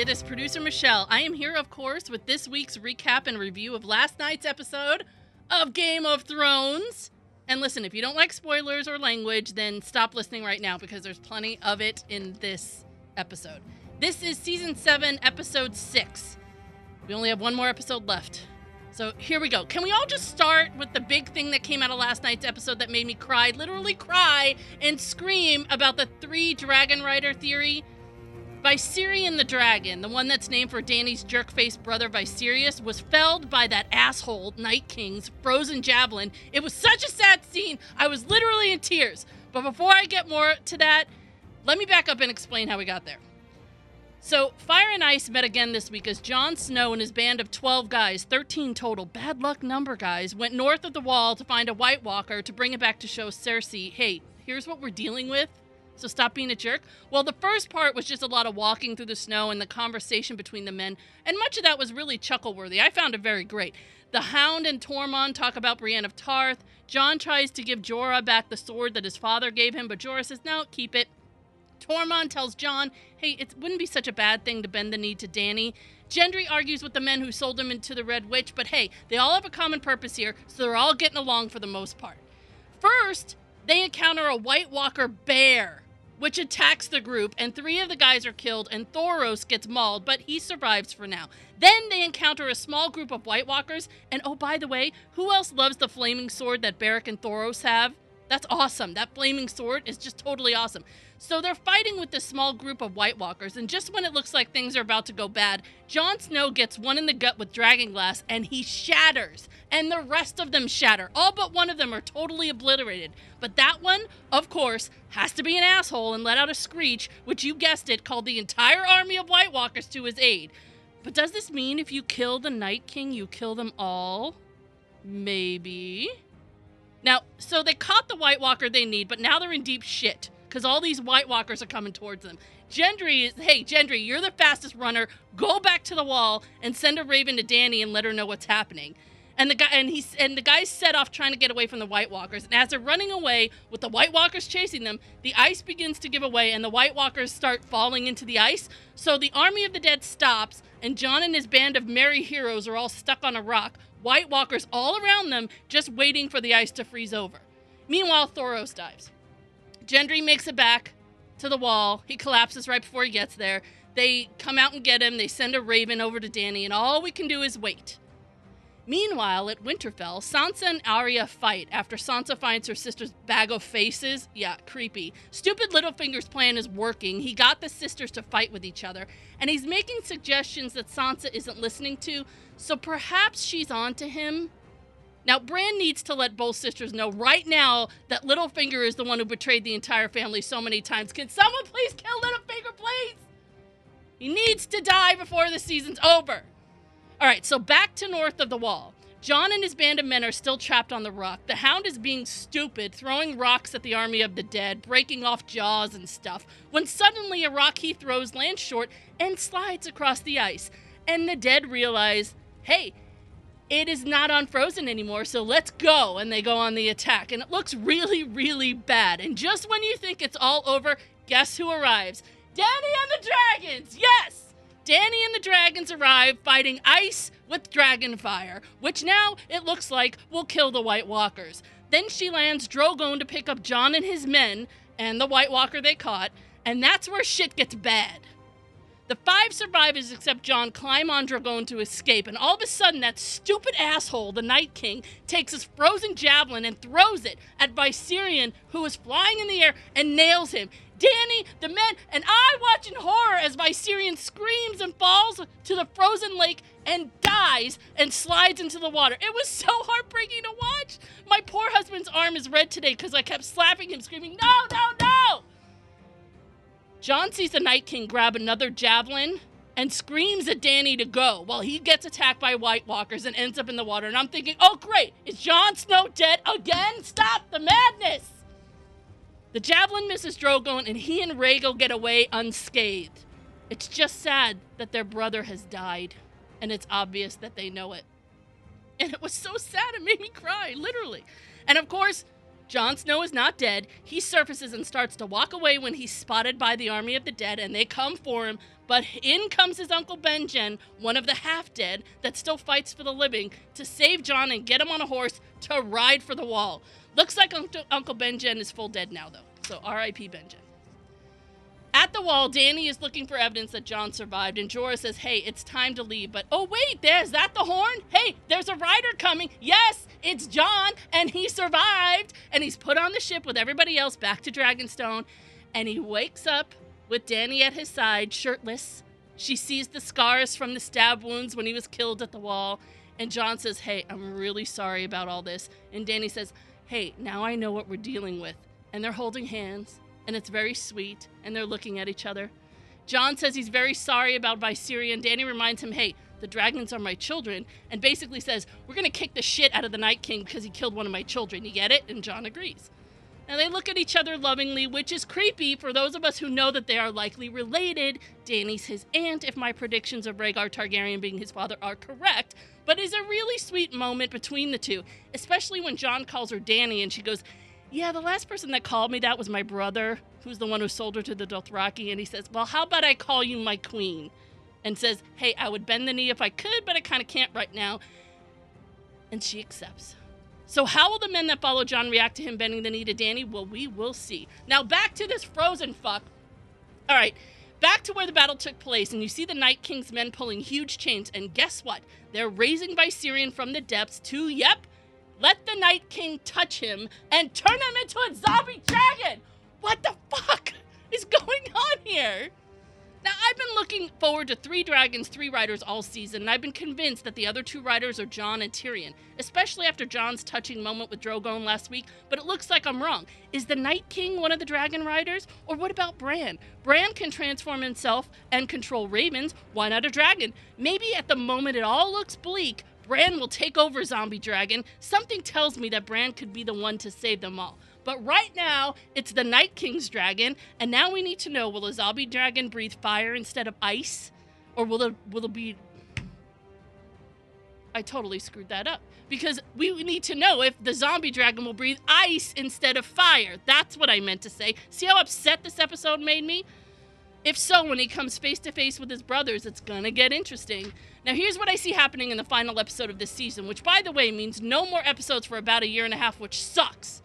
it is producer Michelle. I am here, of course, with this week's recap and review of last night's episode of Game of Thrones. And listen, if you don't like spoilers or language, then stop listening right now because there's plenty of it in this episode. This is season 7, episode 6. We only have one more episode left. So here we go. Can we all just start with the big thing that came out of last night's episode that made me cry, literally cry and scream about the three Dragon Rider theory? Viserion the dragon, the one that's named for Danny's jerk-faced brother Viserys, was felled by that asshole Night King's frozen javelin. It was such a sad scene. I was literally in tears. But before I get more to that, let me back up and explain how we got there. So, Fire and Ice met again this week as Jon Snow and his band of 12 guys, 13 total, bad luck number guys, went north of the wall to find a White Walker to bring it back to show Cersei, hey, here's what we're dealing with. So stop being a jerk. Well, the first part was just a lot of walking through the snow and the conversation between the men, and much of that was really chuckle worthy. I found it very great. The Hound and Tormund talk about Brienne of Tarth. Jon tries to give Jorah back the sword that his father gave him, but Jorah says, no, keep it. Tormund tells Jon, hey, it wouldn't be such a bad thing to bend the knee to Danny." Gendry argues with the men who sold him into the Red Witch, but hey, they all have a common purpose here, so they're all getting along for the most part. First, they encounter a White Walker bear which attacks the group, and three of the guys are killed, and Thoros gets mauled, but he survives for now. Then they encounter a small group of White Walkers, and oh, by the way, who else loves the flaming sword that Beric and Thoros have? That's awesome. That flaming sword is just totally awesome. So they're fighting with this small group of White Walkers, and just when it looks like things are about to go bad, Jon Snow gets one in the gut with dragon glass, and he shatters, and the rest of them shatter. All but one of them are totally obliterated. But that one, of course, has to be an asshole and let out a screech, which you guessed it, called the entire army of White Walkers to his aid. But does this mean if you kill the Night King, you kill them all? Maybe. Now, so they caught the White Walker they need, but now they're in deep shit because all these White Walkers are coming towards them. Gendry is, hey, Gendry, you're the fastest runner. Go back to the wall and send a raven to Danny and let her know what's happening. And the guy and he's and the guys set off trying to get away from the White Walkers. And as they're running away with the White Walkers chasing them, the ice begins to give away and the White Walkers start falling into the ice. So the army of the dead stops, and Jon and his band of merry heroes are all stuck on a rock White Walkers all around them, just waiting for the ice to freeze over. Meanwhile, Thoros dives. Gendry makes it back to the wall. He collapses right before he gets there. They come out and get him. They send a raven over to Danny, and all we can do is wait. Meanwhile, at Winterfell, Sansa and Arya fight after Sansa finds her sister's bag of faces. Yeah, creepy. Stupid Littlefinger's plan is working. He got the sisters to fight with each other, and he's making suggestions that Sansa isn't listening to, so perhaps she's on to him. Now, Bran needs to let both sisters know right now that Littlefinger is the one who betrayed the entire family so many times. Can someone please kill Littlefinger, please? He needs to die before the season's over. All right, so back to north of the wall. Jon and his band of men are still trapped on the rock. The hound is being stupid, throwing rocks at the army of the dead, breaking off jaws and stuff, when suddenly a rock he throws lands short and slides across the ice. And the dead realize, hey, it is not unfrozen anymore, so let's go. And they go on the attack. And it looks really, really bad. And just when you think it's all over, guess who arrives? Danny and the Dragons! Yes! Dany and the dragons arrive fighting ice with dragon fire, which now it looks like will kill the White Walkers. Then she lands Drogon to pick up Jon and his men and the White Walker they caught, and that's where shit gets bad. The five survivors except Jon climb on Drogon to escape, and all of a sudden, that stupid asshole, the Night King, takes his frozen javelin and throws it at Viserion, who is flying in the air, and nails him. Danny, the men, and as screams and falls to the frozen lake and dies and slides into the water. It was so heartbreaking to watch. My poor husband's arm is red today because I kept slapping him, screaming, No, no, no! Jon sees the Night King grab another javelin and screams at Danny to go while he gets attacked by White Walkers and ends up in the water. And I'm thinking, oh, great, is Jon Snow dead again? Stop the madness! The javelin misses Drogon, and he and Rhaegal get away unscathed. It's just sad that their brother has died, and it's obvious that they know it. And it was so sad, it made me cry, literally. And of course, Jon Snow is not dead. He surfaces and starts to walk away when he's spotted by the army of the dead, and they come for him. But in comes his uncle Benjen, one of the half dead that still fights for the living, to save Jon and get him on a horse to ride for the wall. Looks like Uncle, Benjen is full dead now, though. So R.I.P. Benjen. At the wall, Danny is looking for evidence that Jon survived, and Jorah says, Hey, it's time to leave. But oh, wait, there's that the horn? Hey, there's a rider coming. Yes, it's Jon, and he survived. And he's put on the ship with everybody else back to Dragonstone, and he wakes up with Danny at his side, shirtless. She sees the scars from the stab wounds when he was killed at the wall. And Jon says, Hey, I'm really sorry about all this. And Danny says, Hey, now I know what we're dealing with. And they're holding hands and it's very sweet, and they're looking at each other. Jon says he's very sorry about Viserion, and Dany reminds him, hey, the dragons are my children, and basically says, we're gonna kick the shit out of the Night King because he killed one of my children. You get it? And Jon agrees. And they look at each other lovingly, which is creepy for those of us who know that they are likely related. Danny's his aunt, if my predictions of Rhaegar Targaryen being his father are correct, but is a really sweet moment between the two, especially when Jon calls her Danny and she goes, yeah, the last person that called me that was my brother, who's the one who sold her to the Dothraki. And he says, Well, how about I call you my queen? And says, Hey, I would bend the knee if I could, but I kind of can't right now. And she accepts. So, how will the men that follow Jon react to him bending the knee to Dany? Well, we will see. Now, back to this frozen fuck. All right, back to where the battle took place, and you see the Night King's men pulling huge chains. And guess what? They're raising Viserion from the depths to, yep, let the Night King touch him and turn him into a zombie dragon. What the fuck is going on here? Now, I've been looking forward to Three Dragons, Three Riders all season, and I've been convinced that the other two riders are Jon and Tyrion, especially after Jon's touching moment with Drogon last week, but it looks like I'm wrong. Is the Night King one of the Dragon Riders? Or what about Bran? Bran can transform himself and control ravens, why not a dragon? Maybe at the moment it all looks bleak, Bran will take over Zombie Dragon, something tells me that Bran could be the one to save them all. But right now, it's the Night King's dragon, and now we need to know will the zombie dragon breathe fire instead of ice? Or will it will it be I totally screwed that up. Because we need to know if the zombie dragon will breathe ice instead of fire. That's what I meant to say. See how upset this episode made me? If so, when he comes face to face with his brothers, it's gonna get interesting. Now, here's what I see happening in the final episode of this season, which, by the way, means no more episodes for about a year and a half, which sucks.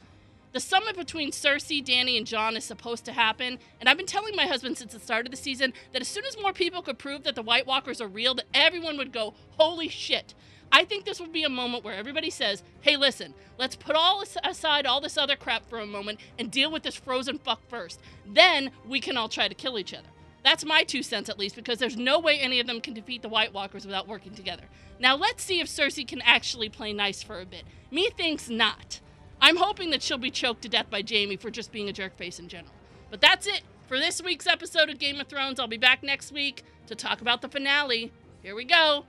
The summit between Cersei, Danny, and Jon is supposed to happen, and I've been telling my husband since the start of the season that as soon as more people could prove that the White Walkers are real, that everyone would go, holy shit. I think this would be a moment where everybody says, hey, listen, let's put all aside all this other crap for a moment and deal with this frozen fuck first. Then we can all try to kill each other. That's my two cents at least, because there's no way any of them can defeat the White Walkers without working together. Now let's see if Cersei can actually play nice for a bit. Me thinks not. I'm hoping that she'll be choked to death by Jaime for just being a jerkface in general. But that's it for this week's episode of Game of Thrones. I'll be back next week to talk about the finale. Here we go.